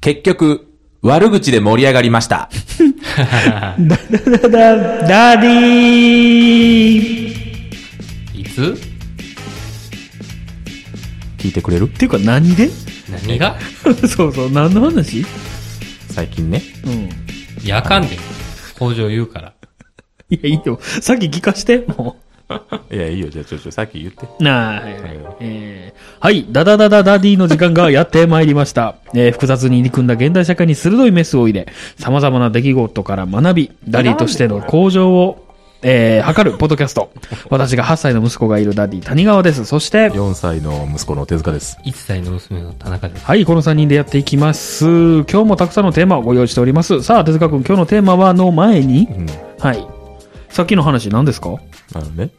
結局、悪口で盛り上がりました。ダダダ、ダディーいつ？聞いてくれる？っていうか何で？何が？そうそう、何の話？最近ね。うん。いや、あかんで。工場言うから。いや、いいよ。さっき聞かして、も いや、いいよ。じゃあ、ちょ、ちょ、さっき言って。う。なあ、はい、はい。えー、はい。ダダダダダディの時間がやってまいりました。えー、複雑に入り組んだ現代社会に鋭いメスを入れ、様々な出来事から学び、ダディとしての向上を、えー、図るポッドキャスト。私が8歳の息子がいるダディ、谷川です。そして、4歳の息子の手塚です。1歳の娘の田中です。はい、この3人でやっていきます。今日もたくさんのテーマをご用意しております。さあ、手塚くん、今日のテーマはの前に、うん。はい。さっきの話何ですか？あのね、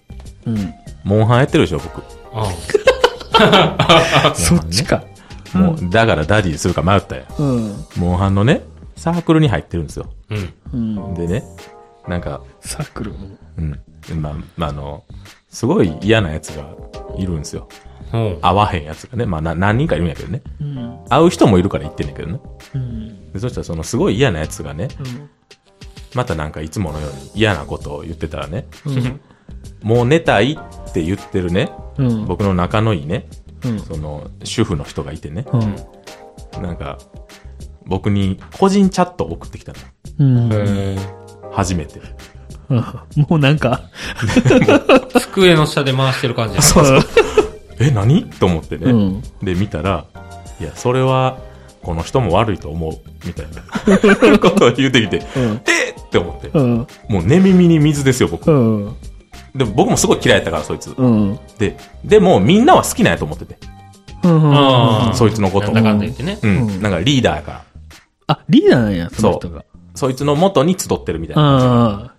うん。モンハンやってるでしょ、僕。あそっちか。もう、だからダディするか迷ったよ。うん。モンハンのね、サークルに入ってるんですよ。あ。うん。うん。でね、なんか、サークル？うん。まあ、まあ、あの、すごい嫌なやつがいるんですよ。ほう。会わへんやつがね。まあ、な何人かいるんやけどね。うん。会う人もいるから言ってんねんけどね。うん。でそしたらそのすごい嫌なやつがね、またなんかいつものように嫌なことを言ってたらね、もう寝たいって言ってるね、うん。僕の仲のいいね、うん。その主婦の人がいてね、うん。なんか僕に個人チャットを送ってきたの。うん。へ初めて。もうなんか、ー 机の下で回してる感じや そう。え、何？と思ってね、うん。で見たら、いや、それはこの人も悪いと思う、みたいなことを言うてきて、うん。え？っって思って、うん。もう寝耳に水ですよ、僕。うん。でも僕もすごい嫌いやったから、そいつ。うん。で、でもみんなは好きなんやと思ってて。うん。ああ。そいつのことなんだかんだ言ってね。うん。うんなんかリーダーやから。あ、リーダーなんや、その人が。そいつの元に集ってるみたいな。ああ。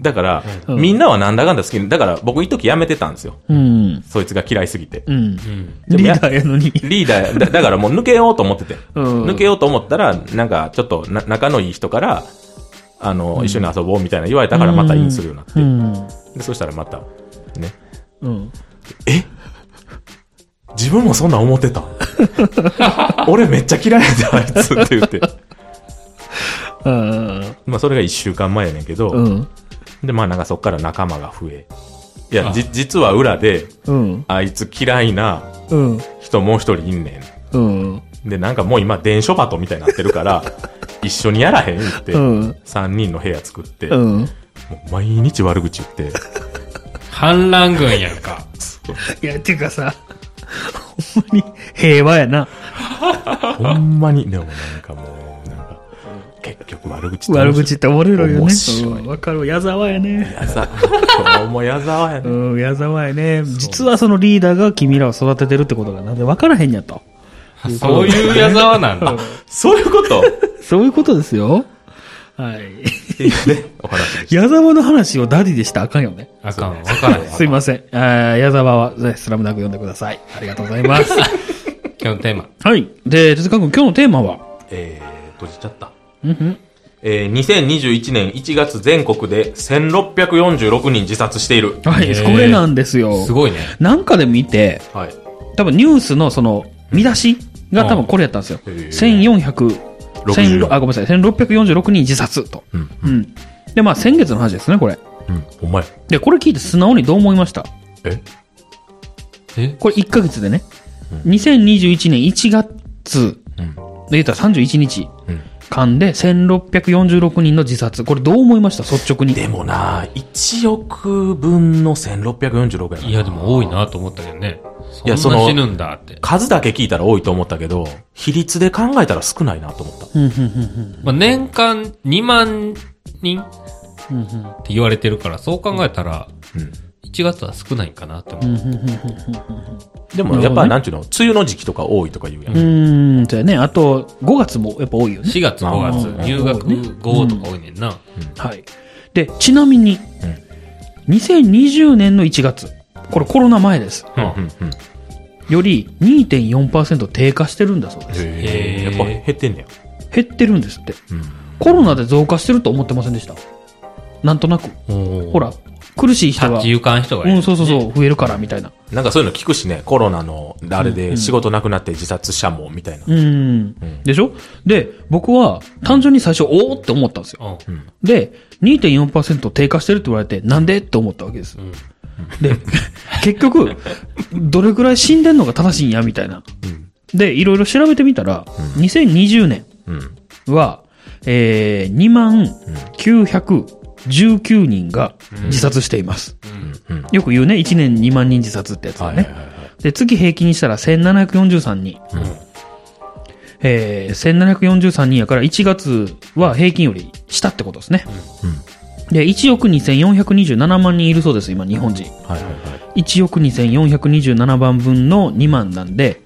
だから、うんみんなはなんだかんだ好きに、だから僕一時辞めてたんですよ。うん。そいつが嫌いすぎて。うん。うん。でもやリーダーやのに。リーダーや、だだからもう抜けようと思ってて。うん抜けようと思ったら、なんかちょっとな仲のいい人から、あの、一緒に遊ぼうみたいな言われたからまたインするようになって。うん。で、そしたらまた、ね。うん。自分もそんなん思ってた？俺めっちゃ嫌いやで、あいつって言って。あまあそれが一週間前やねんけど、あ。うん。で、まあなんかそっから仲間が増え。いや、あじ、実は裏で、うん。あいつ嫌いなうん。人もう一人いんねうん。ん。で、なんかもう今電書バトみたいになってるから、一緒にやらへんって、うん。三人の部屋作って、もうん。う毎日悪口言って、反乱軍やんか。いや、ていうかさ、ほんまに平和やな。ほんまに、でもなんかもう、なんか、結局悪口って悪口って思われるよね。わかる。矢沢やね。やざ、今日も矢沢やね。うん、矢沢やね。実はそのリーダーが君らを育ててるってことがなんで分からへんやと。そういう矢沢なんだ。そういうこと？そういうことですよ。はい。っていうね、お話でし矢沢の話をダディでしたらあかんよね。あかん、わからへん。すいません。あー矢沢は、ねスラムダンク読んでください。ありがとうございます。今日のテーマ。はい。で、手塚君、今日のテーマは？た。えー、閉じちゃった。うんうん。えー、2021年1月全国で1646人自殺している。はい、これなんですよ。すごいね。なんかで見て、はい。多分ニュースのその、見出しが多分これやったんですよ。へー1400、1000あ、ごめんなさい、1646人自殺と。うん。うん。で、まあ先月の話ですね、これ。うん。お前。で、これ聞いて素直にどう思いました？え？え？これ1ヶ月でね。2021年1月うん。で言ったら31日うん。間で1646人の自殺。これどう思いました？率直に。でもな、1億分の1646やいや、でも多いなと思ったけどね。いやその死ぬんだって。数だけ聞いたら多いと思ったけど、比率で考えたら少ないなと思った。まあ、年間2万人って言われてるから、そう考えたら、うん。1月は少ないかなって思う。でもやっぱりなんちゅうの、梅雨の時期とか多いとか言うやん。うーん、そうやね。あと、5月もやっぱ多いよね。4月、5あ月、ー入学後とか多いねんな。はい。で、ちなみに、2020年の1月。これコロナ前です。うん。うん。うん。より2.4%低下してるんだそうです。へやっぱ減ってんねや。減ってるんですって。うん。コロナで増加してると思ってませんでした？なんとなく。ほら、苦しい人が立ち、行かん人がいる。うん、そうそうそう、増えるから、みたいな。なんかそういうの聞くしね、コロナの、あれで仕事なくなって自殺者も、みたいな。うん。でしょ？で、僕は、単純に最初、おーって思ったんですよ。うん。で、2.4%低下してるって言われて、なんで？って思ったわけです。で、結局、どれくらい死んでんのが正しいんや、みたいな。で、いろいろ調べてみたら、2020年うん。は、えー、2万919人が自殺しています。うん。よく言うね、1年2万人自殺ってやつだね。はいはいはいはい。で、月平均にしたら1743人。えー、1743人やから1月は平均より下ってことですね。で、1億2427万人いるそうです、今、日本人。はいはいはい。1億2427万分の2万なんで、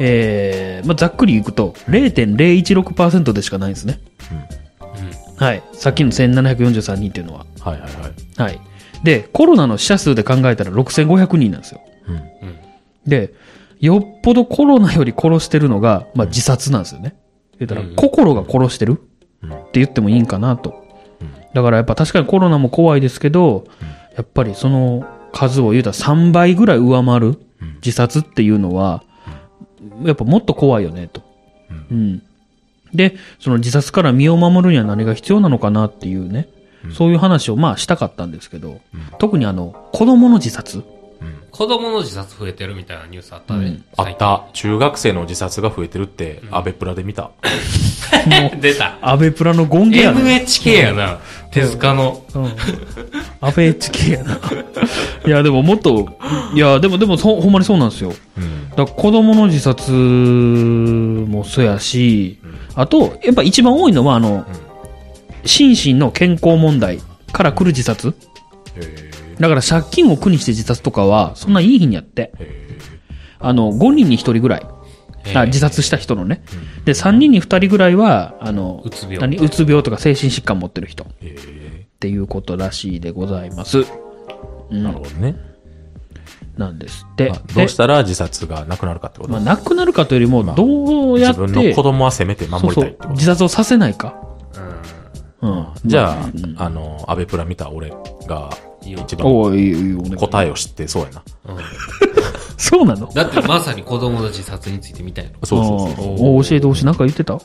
えー、まあ、ざっくりいくと0.016%でしかないんですね。はい。さっきの1743人っていうのは。はいはいはい。はい。で、コロナの死者数で考えたら6500人なんですよ。うん。で、よっぽどコロナより殺してるのが、まあ、自殺なんですよね。言ったら、心が殺してるって言ってもいいんかなと。だからやっぱ確かにコロナも怖いですけど、やっぱりその数を言うたら3倍ぐらい上回る自殺っていうのは、やっぱもっと怖いよね、と。うん。で、その自殺から身を守るには何が必要なのかなっていうね、そういう話をまあしたかったんですけど、特にあの、子供の自殺。子供の自殺増えてるみたいなニュースあったね。あった。中学生の自殺が増えてるって、アベプラで見た。出た。アベプラのゴンゲやな。NHK やな。手塚の。うん。アベ HK やな。いや、でももっと、いや、でも、でも、そほんまにそうなんですよ。うん。だから子供の自殺もそうやし、あと、やっぱ一番多いのは、あの、心身の健康問題から来る自殺。へだから借金を苦にして自殺とかは、そんないい日にやって。え。あの、5人に1人ぐらい。あ自殺した人のね。で、3人に2人ぐらいは、あの、うつ病何うつ病とか精神疾患持ってる人。っていうことらしいでございます。うんなるほどね。なんですって。あどうしたら自殺がなくなるかってことでまあ、なくなるかというよりも、どうやって、自分の子供はせめて守りたいってこ、とう自殺をさせないか。うん。じゃうんあ、あの、アベプラ見た俺が一番おいいよいいよお願い答えを知ってそうやな。そうなの？だってまさに子供の自殺について見たいの。そうそうそう。教えてほしい。なんか言ってた？うん。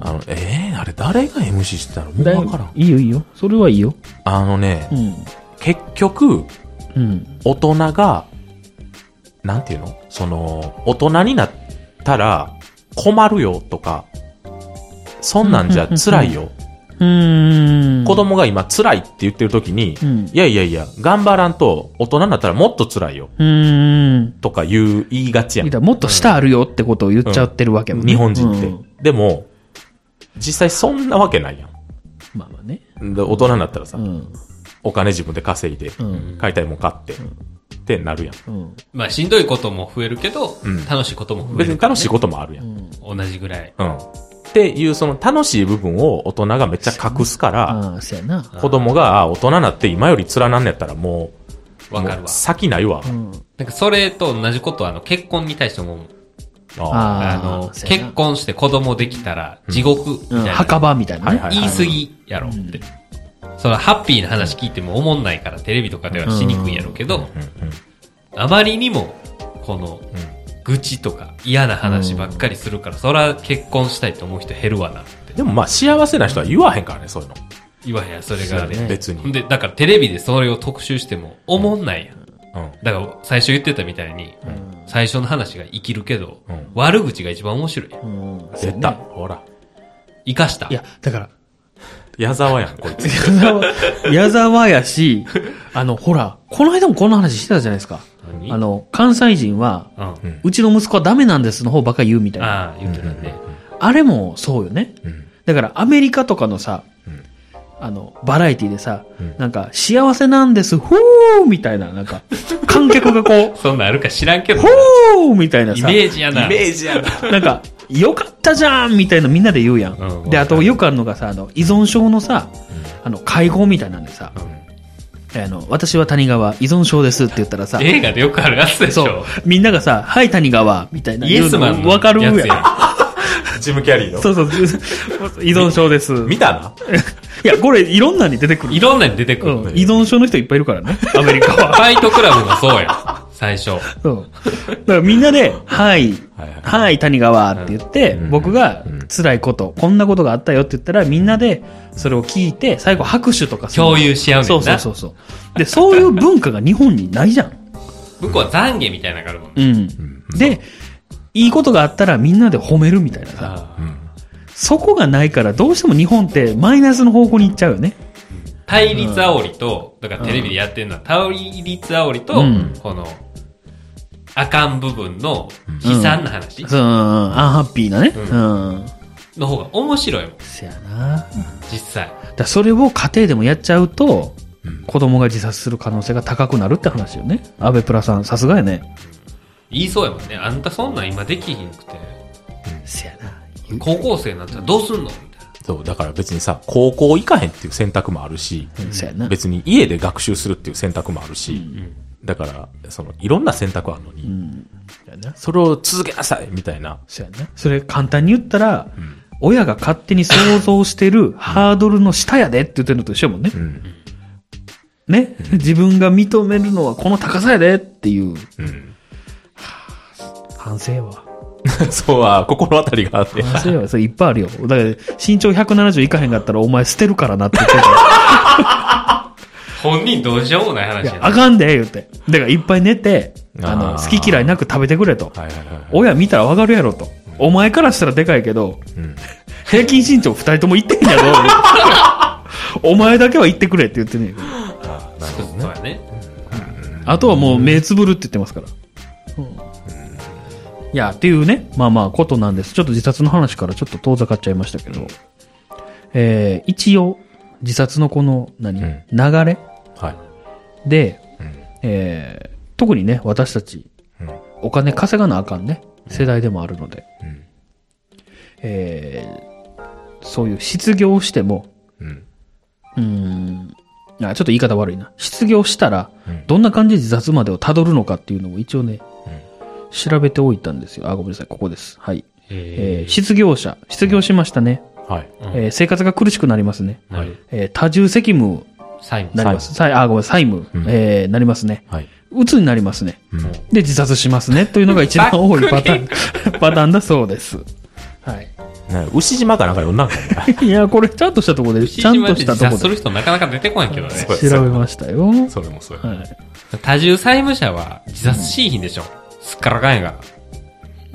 あの、えー、あれ誰が MC してたの？もうわからん。いいよいいよ。それはいいよ。あのねう、ん。結局、うん。大人が、なんていうの？その、大人になったら困るよとか、そんなんじゃ辛いよ。うーん。子供が今辛いって言ってる時に、うんいやいやいや、頑張らんと大人になったらもっと辛いよ。うーん。とか言う、言いがちやんもっと下あるよってことを言っちゃってるわけもんね日本人って。うんでも、実際そんなわけないやまあまあね。ん。で大人になったらさ、うん。お金自分で稼いで、ん買いたいもん買って、ってなるやん。うん。まあしんどいことも増えるけど、ん楽しいことも増える。別に楽しいこともあるやん。同じぐらい。うん。っていう、その楽しい部分を大人がめっちゃ隠すから。子供があ大人になって今より連なんねやったらもう、わかるわ。先ないわ。うん。なんかそれと同じことはあの結婚に対しても、あああの、結婚して子供できたら地獄みたうん。いな。墓場みたいなね。言い過ぎやろって。そのハッピーな話聞いても思んないからテレビとかではしにくいやろうけど、あまりにも、この、愚痴とか嫌な話ばっかりするから、そら結婚したいと思う人減るわなって。でもまあ幸せな人は言わへんからね、そういうの。言わへんやんそれがねね。別に。で、だからテレビでそれを特集しても思んないやん。うん。だから最初言ってたみたいに、最初の話が生きるけど、うん悪口が一番面白い。うん。出た。ほら。生かした。いや、だから、矢沢やん、こいつ。矢沢、矢沢やし、あの、ほら、この間もこんな話してたじゃないですか。何？あの、関西人は、うん。うちの息子はダメなんですの方ばっかり言うみたいな。ああ、言ってたね。あれもそうよね。うん。だからアメリカとかのさ、うんあの、バラエティでさ、うんなんか、幸せなんです、ふーみたいな、なんか、観客がこう、そんなんあるか知らんけどふ、ーみたいなさ、イメージやな。イメージやな。なんか、よかったじゃんみたいなみんなで言うやん。うんで、あとよくあるのがさ、あの、依存症のさ、あの、会合みたいなんでさ、あの、私は谷川、依存症ですって言ったらさ、映画でよくあるやつでしょ。、みんながさ、はい谷川、みたいなイエスマンのわかるやん。ジム・キャリーの。そうそう、依存症です。見たな？いや、これいろんなに出てくる。いろんなに出てくる。うん依存症の人いっぱいいるからね、アメリカは。ファイトクラブもそうや。最初。そう。だからみんなで、はい、はい谷川って言って、うん僕がうん辛いこと、こんなことがあったよって言ったら、みんなでそれを聞いて、最後拍手とか共有し合う。そうそうそうそう。で、そういう文化が日本にないじゃん。向こうは懺悔みたいなのがあるもん。うん。で、いいことがあったらみんなで褒めるみたいなさ。そこがないから、どうしても日本ってマイナスの方向に行っちゃうよね。対立煽りと、だからテレビでやってるのは、対立煽りとうん、この、あかん部分の悲惨な話そう、アンハッピーなね。ううん。の方が面白いもん、せやな。実際。らそれを家庭でもやっちゃうと、うん子供が自殺する可能性が高くなるって話よね。安倍プラさん、さすがやね。言いそうやもんね。あんたそんなん今できひんくて、せやな。高校生になったらどうすんの？みたいそう、だから別にさ、高校行かへんっていう選択もあるし、せやな。別に家で学習するっていう選択もあるし、だから、その、いろんな選択あるのに、うん。せやな。それを続けなさいみたいな。せやな。それ簡単に言ったら、ん親が勝手に想像してるハードルの下やでって言ってるのと一緒やもんねう。ん。ね？自分が認めるのはこの高さやでっていううん。反省やわ。そうは、心当たりがあって。反省やわ。それいっぱいあるよ。だから、身長170いかへんかったらお前捨てるからなって言って。本人どうしようもない話いやや、な。あかんで、言って。だからいっぱい寝て、あの、あー好き嫌いなく食べてくれと。はいはいはいはい。親見たらわかるやろと。お前からしたらでかいけど、うん。平均身長二人とも言ってんやろ。お前だけは言ってくれって言ってんねんけど。あなるそう。やね。あとはもう目つぶるって言ってますから。いや、っていうね、まあまあことなんです。ちょっと自殺の話からちょっと遠ざかっちゃいましたけど。えー、一応、自殺のこの、何、うん流れ？はい。で、うん。えー、特にね、私たち、うん。お金稼がなあかんね、世代でもあるので、うん。えー、そういう失業しても、うん。うあちょっと言い方悪いな。失業したらうん、どんな感じで自殺までを辿るのかっていうのを一応ね、うん調べておいたんですよ。あ、ごめんなさい。ここです。はい。ええー失業者、失業しましたね。はい。うんえー生活が苦しくなりますね。なる。えー多重責務債務。なります。債あ、ごめん、債務、うんえーなりますね。はい。鬱になりますね。うん。で、自殺しますね。というのが一番多いパターン、パターンだそうです。はい。ね牛島かなんか読んだんか いや、これちゃんとしたところで、ちゃんとしたところで自殺する人なかなか出てこないけどね。調べましたよ。はそれもそうや。い。多重債務者は自殺しいひんでしょ。すっからかんやから。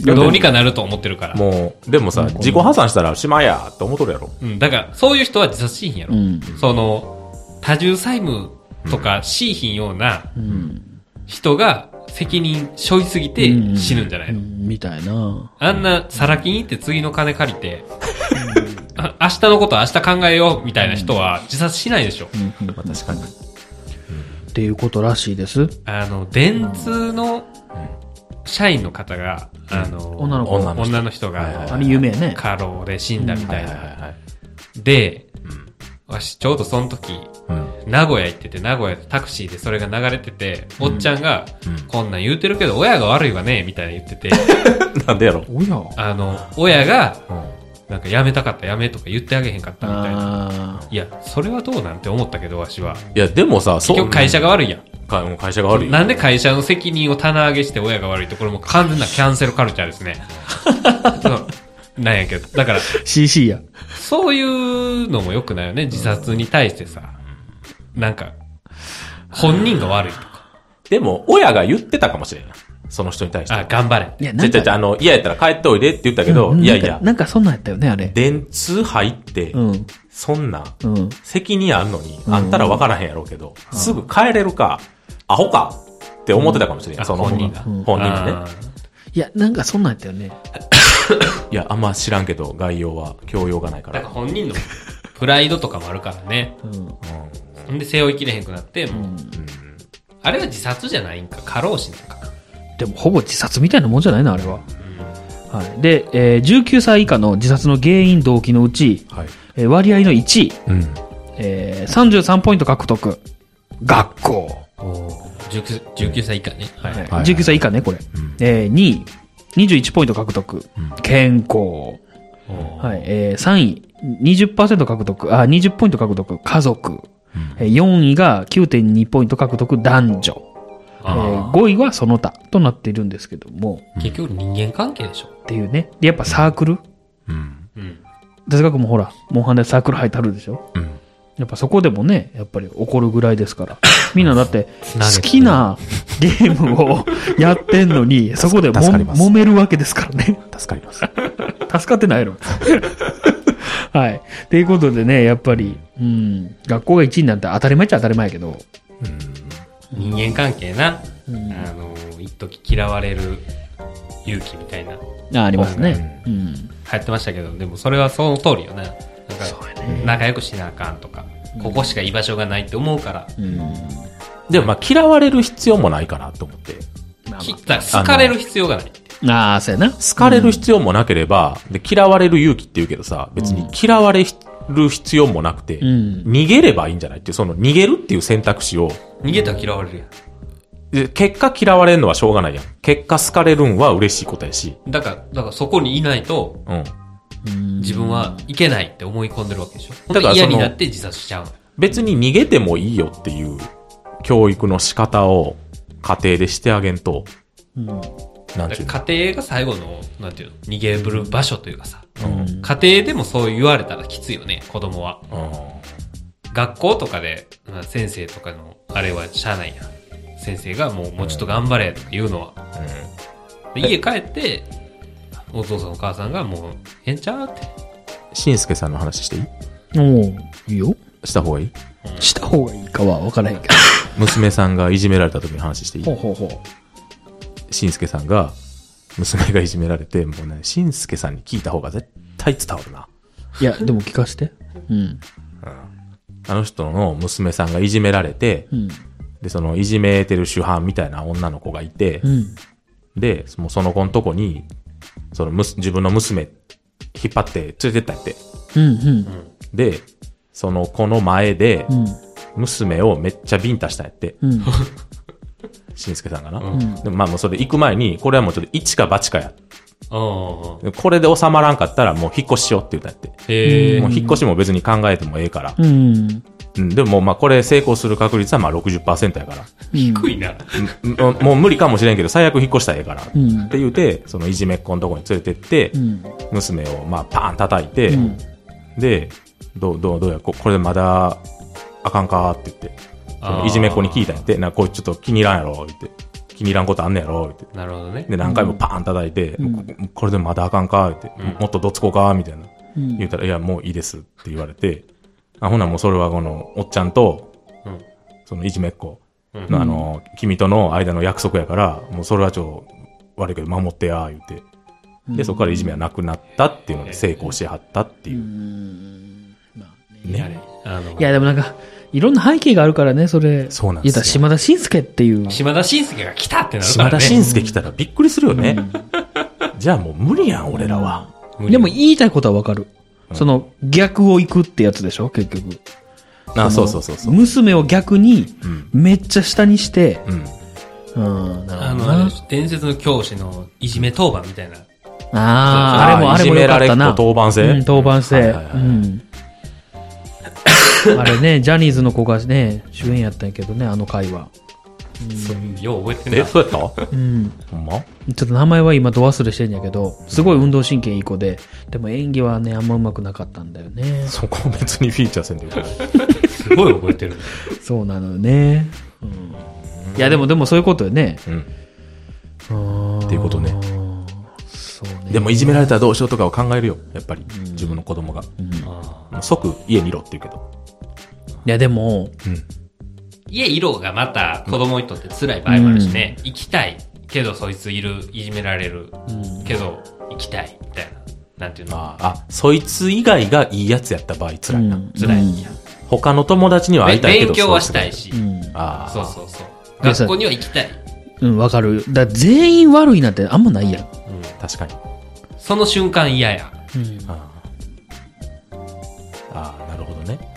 やどうにかなると思ってるから。もう、でもさ、自己破産したらしまいやって思っとるやろ。うん、だから、そういう人は自殺しいひんやろ。うん。その、多重債務とかしいひんようなうん。人が責任背負いすぎて死ぬんじゃないの、うんみたいな。あんな、さら金行って次の金借りて、あ明日のことは明日考えようみたいな人は自殺しないでしょ。うん。確かに。っていうことらしいです。あの、電通の社員の方が、あの、女の子女の人が、あれ有名ね。過労で死んだみたいな。で、わしちょうどその時、うん。名古屋行ってて、名古屋でタクシーでそれが流れてて、おっちゃんが、うんこんなん言うてるけど、親が悪いわね、みたいな言ってて、なんでやろ？おや。あの、親が、うん。なんか辞めたかった、辞めとか言ってあげへんかったみたいな。あいや、それはどうなんて思ったけど、わしは。いや、でもさ、そう。結局会社が悪いやん。かもう会社が悪いよ。なんで会社の責任を棚上げして親が悪いとこれも完全なキャンセルカルチャーですね。なんやけど。だから、ー CC や。そういうのも良くないよね。自殺に対してさ。なんか、本人が悪いとか。でも、親が言ってたかもしれんな。その人に対して。あ、頑張れ。いや、ちゃちゃちゃ、あの、嫌やったら帰っておいでって言ったけど、うんいやいや、なんかなんかそんなんやったよね、あれ。電通入って、うん。そんな、うん。責任あんのに、うんあんたら分からへんやろうけど、すぐ帰れるか、アホかって思ってたかもしれん。あその本人がうん本人がね。あいや、なんかそんなんやったよね。いや、あんま知らんけど、概要は、教養がないかーだからら。本人のプライドとかもあるからね。うん。んで背負いきれへんくなって、もう、うんあれは自殺じゃないんか、過労死なんか。でも、ほぼ自殺みたいなもんじゃないの、あれは。はい。で、えー19歳以下の自殺の原因動機のうち、はい。えー割合の1位、うん。えー33ポイント獲得。学校。19, 19歳以下ね。はい。はいはい19歳以下ね、これ。んえー2位、21ポイント獲得。健康。はい。えー、3位、20%獲得、あ、20ポイント獲得、家族。えー4位が9.2ポイント獲得、男女。えーあ5位はその他となっているんですけども、ー結局人間関係でしょ。っていうね。で、やっぱサークル？うん。うん。哲学もほら、モンハンでサークル入ってあるでしょ？うん。やっぱそこでもね、やっぱり怒るぐらいですから。みんなだって、好きなゲームをやってんのに、そこでも揉めるわけですからね。助かります。助かってないの。はい。ということでね、やっぱり、うん、学校が1位になって当たり前っちゃ当たり前やけど、人間関係な。うんあの、一時嫌われる勇気みたいな、流あありますね。うん。行ってましたけど、でもそれはその通りよな。なんかそうやね仲良くしなあかんとか、ここしか居場所がないって思うから、うん。でもまあ嫌われる必要もないかなと思って。まあきだから好かれる必要がない。まあ、ああ、そうやな。好かれる必要もなければ、で、嫌われる勇気って言うけどさ、別に嫌われる必要もなくて、うん。逃げればいいんじゃない？っていう、その逃げるっていう選択肢を、逃げたら嫌われるやで結果嫌われるのはしょうがないやん。結果好かれるんは嬉しいことやし、ん。だから、だからそこにいないと、うん。自分はいけないって思い込んでるわけでしょ。だからそのだから嫌になって自殺しちゃうの。別に逃げてもいいよっていう教育の仕方を家庭でしてあげんと、うん。なんていうの？家庭が最後の、なんていうの、逃げる場所というかさ、うん家庭でもそう言われたらきついよね、子供は。う学校とかで、まあ先生とかの、あれはしゃあないやん。先生がもう、もうちょっと頑張れとか言うのは。で家帰って、お父さんお母さんがもう、ええんちゃうって。しんすけさんの話していい？おういいよ。した方がいい？した方がいいかは分からへんけど。娘さんがいじめられた時の話していい？ほうほうほしんすけさんが、娘がいじめられて、もうね、しんすけさんに聞いた方が絶対伝わるな。う。いや、でも聞かして。うん。あの人の娘さんがいじめられて、うん。で、そのいじめてる主犯みたいな女の子がいて、うん。で、もうその子のとこに、そのむす自分の娘引っ張って連れてったんやって。うん。うん。で、その子の前で、うん。娘をめっちゃビンタしたんやって。うん。しんすけさんがな。んでもまあもうそれ行く前に、これはもうちょっと一か八かや。うん。これで収まらんかったらもう引っ越ししようって言ったんやって。もう引っ越しも別に考えてもええから。うん。うん、でもまあこれ成功する確率はまあ60%やから。低いな。うんもうもう無理かもしれんけど、最悪引っ越したらええから。っうん。て言うて、そのいじめっ子のとこに連れてって、うん。娘をまあパーン叩いて、うんで、どう、どう、どうや、ここれでまだあかんか？って言って、そのいじめっ子に聞いたんやって、なんかこいつちょっと気に入らんやろ、言って。気に入らんことあんねやろ、言って。なるほどね。で、何回もパーン叩いて、ここれでまだあかんか、言って、もっとどつこうか、みたいな。うん。言ったら、いや、もういいですって言われて、あ、ほなもうそれはこの、おっちゃんと、うん。そのいじめっ子。うん。の、あの、君との間の約束やから、もうそれはちょ、悪いけど守ってや、言って。で、そこからいじめはなくなったっていうので成功しはったっていう。まあねやれね。あのいや、でもなんか、いろんな背景があるからね、それ。そうなんですよ言ったら島田紳介っていう。島田紳介が来たってなるか島らね。田紳介来たらびっくりするよね。じゃあもう無理やん、俺らは。でも言いたいことはわかる。その、逆を行くってやつでしょ、結局。あ、そうそうそうそう。娘を逆に、うん。めっちゃ下にして、うん。うん、なあの、るほどなあれ伝説の教師のいじめ当番みたいな。ああ、あれも、あれもよかったな。いじめられっ子当番制？うん、当番制。はいはいはいうん。あれね、ジャニーズの子がね、主演やったんやけどね、あの回は。そうよう覚えてんえ、な。そうやった？うん。ほんま？ちょっと名前は今ど忘れしてんやけど、すごい運動神経いい子で、でも演技はね、あんま上手くなかったんだよね。そこ別にフィーチャーせんでよくないすごい覚えてる。そうなのよね。うん。いや、でも、でもそういうことよね。うん。っっていうことね。そうね。でもいじめられたらどうしようとかを考えるよ。やっぱり。自分の子供が。あ即家にいろって言うけど。いや、でも、うん。家色がまた子供にとって辛い場合もあるしね。行きたい。けどそいついる、いじめられる。けど、行きたい。みたいな。なんていうの？ああ、そいつ以外がいいやつやった場合辛いな。うん辛い。他の友達には会いたいけど。勉強はしたいし。うん。ああ。そうそうそう。学校には行きたい。うん、わかる。だから全員悪いなんてあんまないやん。確かに。その瞬間嫌や。うん。ああ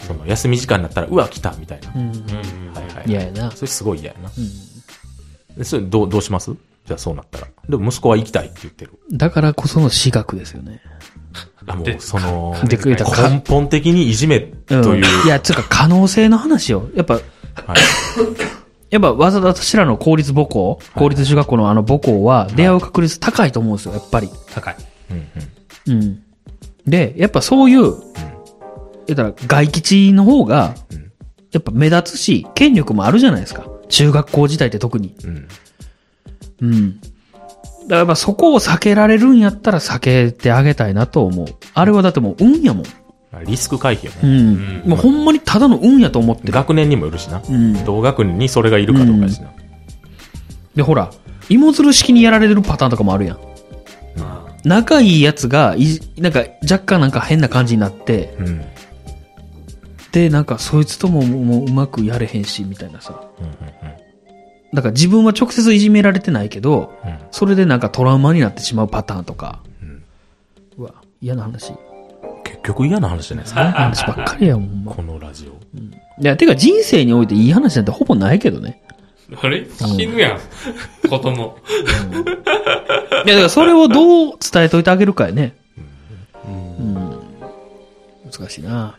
その休み時間になったら、うわ、来たみたいな。うん。うんはいはい。嫌やな。それすごい嫌やな。うん。でそれどう、どうします？じゃあそうなったら。でも息子は行きたいって言ってる。だからこその私学ですよね。あもう、でその、でくれたか根本的にいじめとうん。いう。いや、つうか可能性の話よ。やっぱ、はい。やっぱ、わざわざ私らの公立母校、公立中学校のあの母校は、出会う確率高いと思うんですよ、やっぱり。高い。うんうんうん。で、やっぱそういう、言ったら、外基地の方が、うんやっぱ目立つし、権力もあるじゃないですか。中学校時代って特に。うんうん。だからそこを避けられるんやったら避けてあげたいなと思う。あれはだってもう運やもん。まあリスク回避ようね。ん。もうほんまにただの運やと思ってる。学年にもよるしな。うん。同学年にそれがいるかどうかやしな。で、ほら、芋づる式にやられるパターンとかもあるやん。まあ仲いいやつが、いなんか若干なんか変な感じになって、うん。うんで、なんかそいつとももううまくやれへんし、みたいなさ。うんだから自分は直接いじめられてないけど、うんうんそれでなんかトラウマになってしまうパターンとか。うんうわ、嫌な話。結局嫌な話じゃないですか。話ばっかりやもん、ま。このラジオ。いや、てか人生においていい話なんてほぼないけどね。あれ？死ぬやん。子供。いや、だからそれをどう伝えといてあげるかやね。うん。難しいな。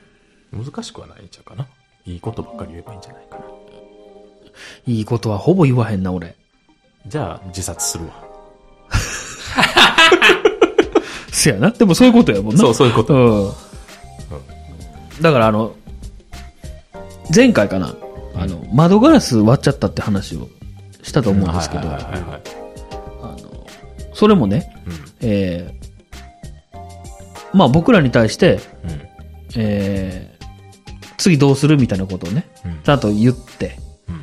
難しくはないんちゃうかな。いいことばっかり言えばいいんじゃないかな。いいことはほぼ言わへんな、俺。じゃあ、自殺するわ。せやな。でもそういうことやもんな。そう、そういうこと。うん。だからあの、前回かな、あの、窓ガラス割っちゃったって話をしたと思うんですけど、はいはいはいはい。あの、それもね、うんえー、まあ僕らに対して、うんえー、次どうするみたいなことをね、うんちゃんと言って、うん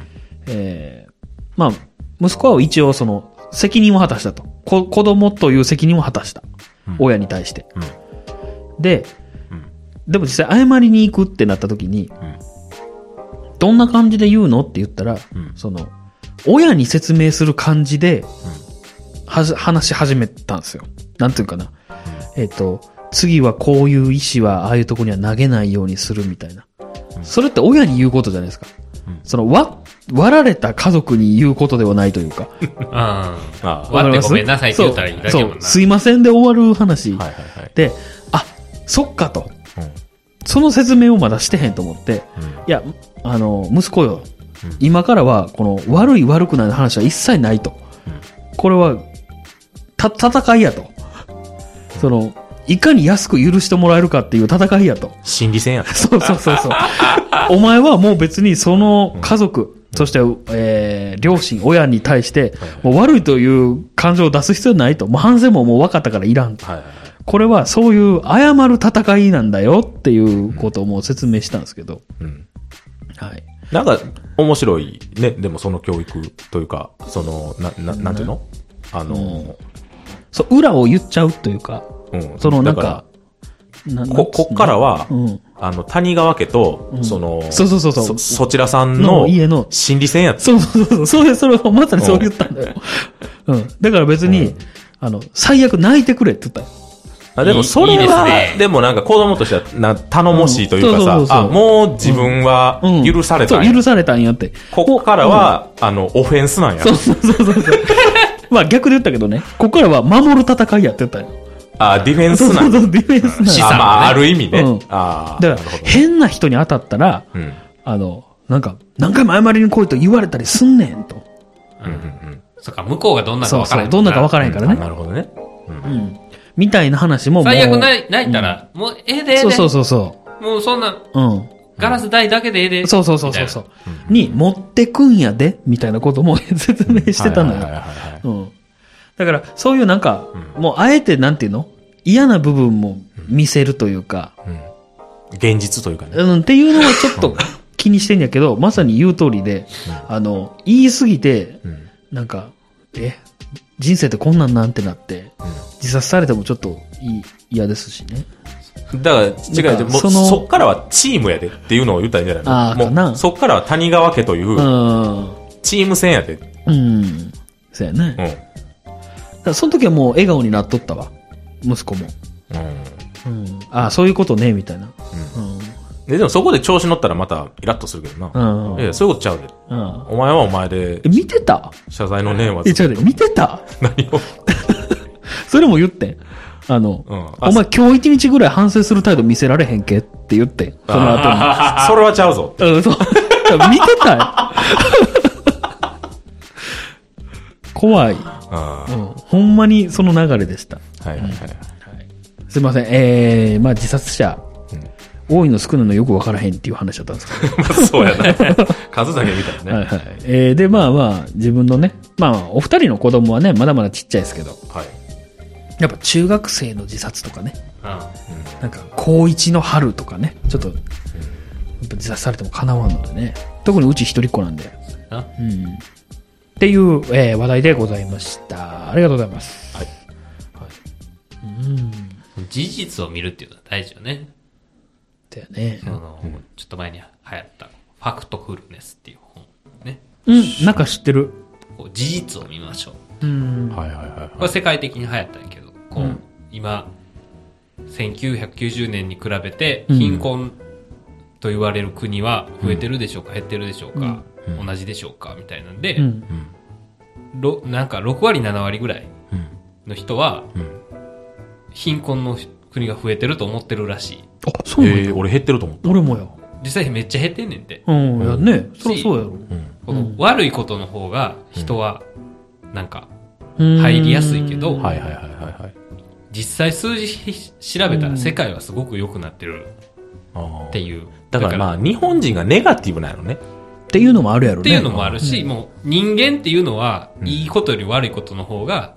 えー、まあ、息子は一応その、責任を果たしたと。こ子供という責任を果たした。うん親に対して。うんで、うんでも実際謝りに行くってなった時に、うんどんな感じで言うのって言ったら、うんその、親に説明する感じで、はじ、話し始めたんですよ。なんていうかな。えっ、と、次はこういう石はああいうとこには投げないようにするみたいな。それって親に言うことじゃないですか。うんその、わ、割られた家族に言うことではないというか。ああ。ああ割ってごめんなさいって言ったらいいだけそうやもんな。そうすいませんで終わる話。はいはいはい。で、あ、そっかと。うんその説明をまだしてへんと思って、いや、あの、息子よ、うん今からは、この、悪い悪くないの話は一切ないと。これは、た、戦いやと。その、いかに安く許してもらえるかっていう戦いやと。心理戦やね。そうそうそうそう。お前はもう別にその家族、そして、えー、両親、親に対して、もう悪いという感情を出す必要ないと。もう反省ももう分かったからいらんと。はいはいはい。これはそういう謝る戦いなんだよっていうことをもう説明したんですけど。うん。はい。なんか、面白いね。でもその教育というか、その、な、ななんていうの？あの、そう、裏を言っちゃうというか、うん。そのなんだか、こ、こっからは、うん。あの、谷川家と、うんその、そうそうそうそうそ、そちらさんのの家の心理戦やった。そうそうそう、それ、それをまさにそう言ったんだよ。うん。だから別に、うんあの、最悪泣いてくれって言ったよ。あでもそれいいでねでもなんか子供としてはな頼もしいというかさ、うんそうそうそうそうあ、もう自分はうん。許されたんや許されたんやって。ここからは、あの、オフェンスなんや。そうそうそうそう。まあ逆で言ったけどね、ここからは守る戦いやって言ったよ。あ、ディフェンスな。そうそうそう、ディフェンスなんや。資産あ、まあ、ある意味ね。うんああ。だから変な人に当たったら、うん。あの、なんか、何回も謝りに来いと言われたりすんねんと。うんうんそっか、向こうがどんなかそうそう、分からんどんなか分からへんうん。あからね。なるほどね。うんうん。みたいな話ももう。最悪ない、泣いたら、もうええで。そうそうそうそもうそんな、う。うん。ガラス台だけでええで。そうそうそうそうそうみ。に、持ってくんやで、みたいなことも 説明してたのよ。はいはいはいはいうん。だから、そういうなんか、うもうあえてなんていうの？嫌な部分も見せるというか、うん。現実というかね。うん、っていうのはちょっと気にしてんやけど、まさに言う通りで、あの、言い過ぎて、うん。なんか、え、人生ってこんなんなんてなって、う自殺されてもちょっと嫌ですしね。んだから、違う違う、もうそのそっからはチームやでっていうのを言ったらいいんじゃないのあーかな。もう、そっからは谷川家というう、チーム戦やで。ん。うん。そうやね。その時はもう笑顔になっとったわ。息子も。うん。うん。ああ、そういうことね、みたいな。うん。で、でもそこで調子乗ったらまたイラッとするけどうな。ん。いや、そういうことちゃうで。うん。お前はお前でえ、見てた？謝罪の念はえ、ちょ、見てた？何を？それも言ってん。あの、うんお前今日一日ぐらい反省する態度見せられへんけ？って言ってん。その後あ それはちゃうぞ。に。うん、そう。見てたよ。怖い。うん。あほんまにその流れでした。あはいはいはい。すいません。えー、まあ自殺者、多いの少ないのよくわからへんっていう話だったんですけど。まあそうやね。数だけ見たらね。はいはい。えー、で、まあまあ、自分のね、まあ、お二人の子供はね、まだまだちっちゃいですけど、はい。やっぱ中学生の自殺とかね、うんなんか高一の春とかね、ちょっと、やっぱ自殺されても叶わんのでね、特にうち一人っ子なんで、なうん。っていう、えー話題でございました。ありがとうございます。はい。うん。事実を見るっていうのは大事よね。だよねそ。の、ちょっと前に流行った、ファクトフルネスっていう本。ね。うん、なんか知ってる。こう事実を見ましょう。うん。はいはいはいこれ世界的に流行ったんやけど、こう、うん今、1990年に比べてうん貧困と言われる国は増えてるでしょうか、減ってるでしょうか、うん同じでしょうか？みたいなんで、うん。ろなんか6割7割ぐらいうん。の人はうん。貧困の国が増えてると思ってるらしい。あ、そうなんや。えー、俺減ってると思った。俺もや。実際めっちゃ減ってんねんて。うん、いやね。そりゃそうやろ。うん。この悪いことの方が人はなんかうん入りやすいけどはいはいはいはいはい。実際数字調べたら世界はすごく良くなってるあーっていう。だからまあ、日本人がネガティブなのね。っていうのもあるやろね。っていうのもあるし、もう人間っていうのは、いいことより悪いことの方が。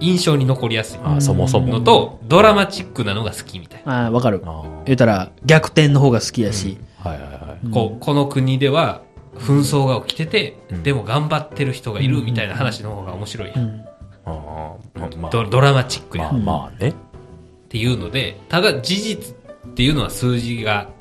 印象に残りやすいあーそもそも。のと、ドラマチックなのが好きみたいな。ああ、わかる。あ言ったら、逆転の方が好きやし。ーはいはいはい。こう、この国では紛争が起きてて、うんでも頑張ってる人がいるみたいな話の方が面白いやん。うん。あーまあまあ、ドドラマチックやん。まあまあね。っていうので、ただ事実っていうのは数字がうん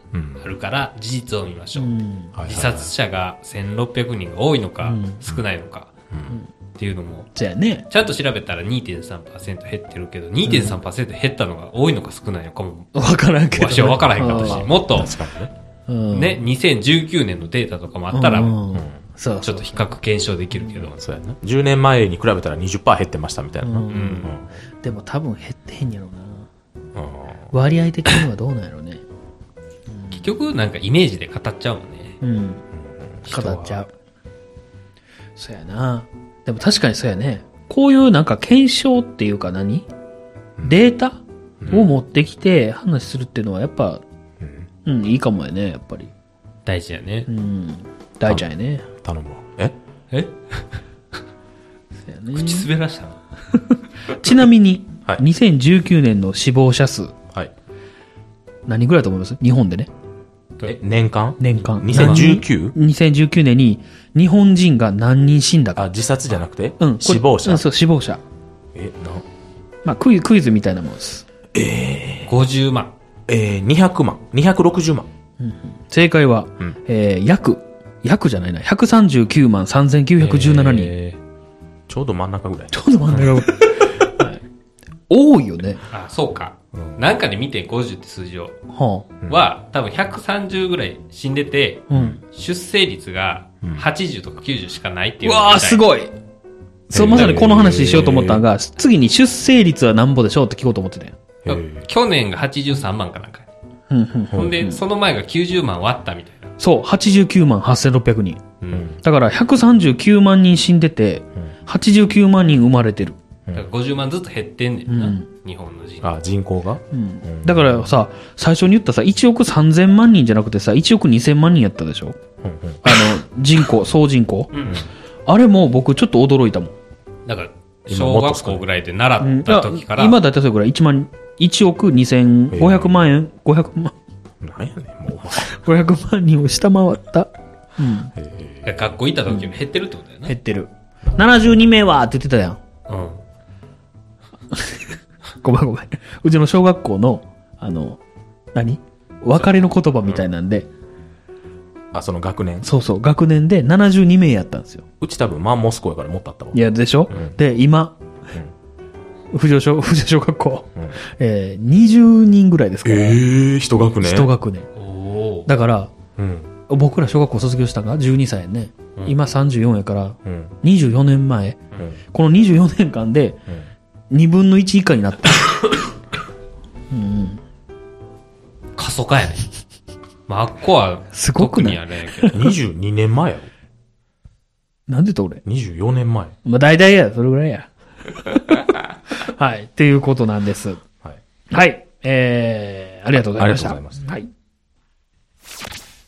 あるから、事実を見ましょう。うん。自殺者が1600人が多いのか、うん少ないのか、うんっていうのも、じゃあね。ちゃんと調べたら2.3%減ってるけど、2.3%減ったのが多いのか少ないのかも、わからんけど。わしは分からへんかったし、もっと、ね。うん。ね、2019年のデータとかもあったら。ちょっと比較検証できるけど、そうやな。10年前に比べたら20%減ってましたみたいな。でも多分減ってへんやろな。うん割合的にはどうなんやろね。結局なんかイメージで語っちゃうもんね。うん。語っちゃう。そうやな。でも確かにそうやね。こういうなんか検証っていうか何？データ？を持ってきて話するっていうのはやっぱ、うんうん、いいかもやね、やっぱり。大事やねう。ん。大ちゃんやね。頼むわ。え？え？そうやね口滑らしたの？ちなみに、はい2019年の死亡者数、はい。何ぐらいだと思います？日本でね。え、年間？年間。2019? 2019年に日本人が何人死んだか。あ、自殺じゃなくて？うん。死亡者うん、そう、死亡者。え、な、まあ、クイズ、クイズみたいなもんです。50万。えー、200万。260万。正解は、うんえー、約、約じゃないな、139万3917人。えちょうど真ん中ぐらい。ちょうど真ん中が、はい多いよね。ーあ、そうか。なんかで見て50って数字を。はは、多分130ぐらい死んでて、あ。うん。出生率が80とか90しかないってういう。わーすごいそう、まさにこの話しようと思ったのが、次に出生率はなんぼでしょうって聞こうと思ってたよ。去年が83万かなんか。うんうんほんで、その前が90万割ったみたいな。そう、89万8600人。うん。だから139万人死んでて、89万人生まれてる。だから50万ずつ減ってんねんな。うん日本の人口。あ、人口が？うんだからさ、最初に言ったさ、1億3000万人じゃなくてさ、1億2000万人やったでしょ？うんうんあの、人口、総人口。うん。あれも僕ちょっと驚いたもん。だから、今小学校ぐらいで習った時から、今だってそれぐらい1万、1億2500万円、500万、なんやねん、もうお前。500万人を下回った。うん。学校行った時より減ってるってことだよね。減ってる。72名はって言ってたやん。うん。ごめんごめん。うちの小学校の、あの、何？別れの言葉みたいなんで、あ、その学年？そうそう、学年で72名やったんですよ。うち多分マンモス校やからもっとあったわ。いや、でしょ、うんで、今、藤尾小、藤尾小学校、うんえー、20人ぐらいですか？ら、ええ、一学年？一学年。おーだから、うん。僕ら小学校卒業したのが12歳やね。今34やから、うん。24年前、うん。この24年間で、うん2分の1以下になった。過疎化やね。まあ、あっこは、すごくない？特にあれやけど。22年前やろなんでと俺？24年前。まあ大体や、それぐらいや。はい。っていうことなんです。はい。はい。えー、ありがとうございました。ありがとうございますはい。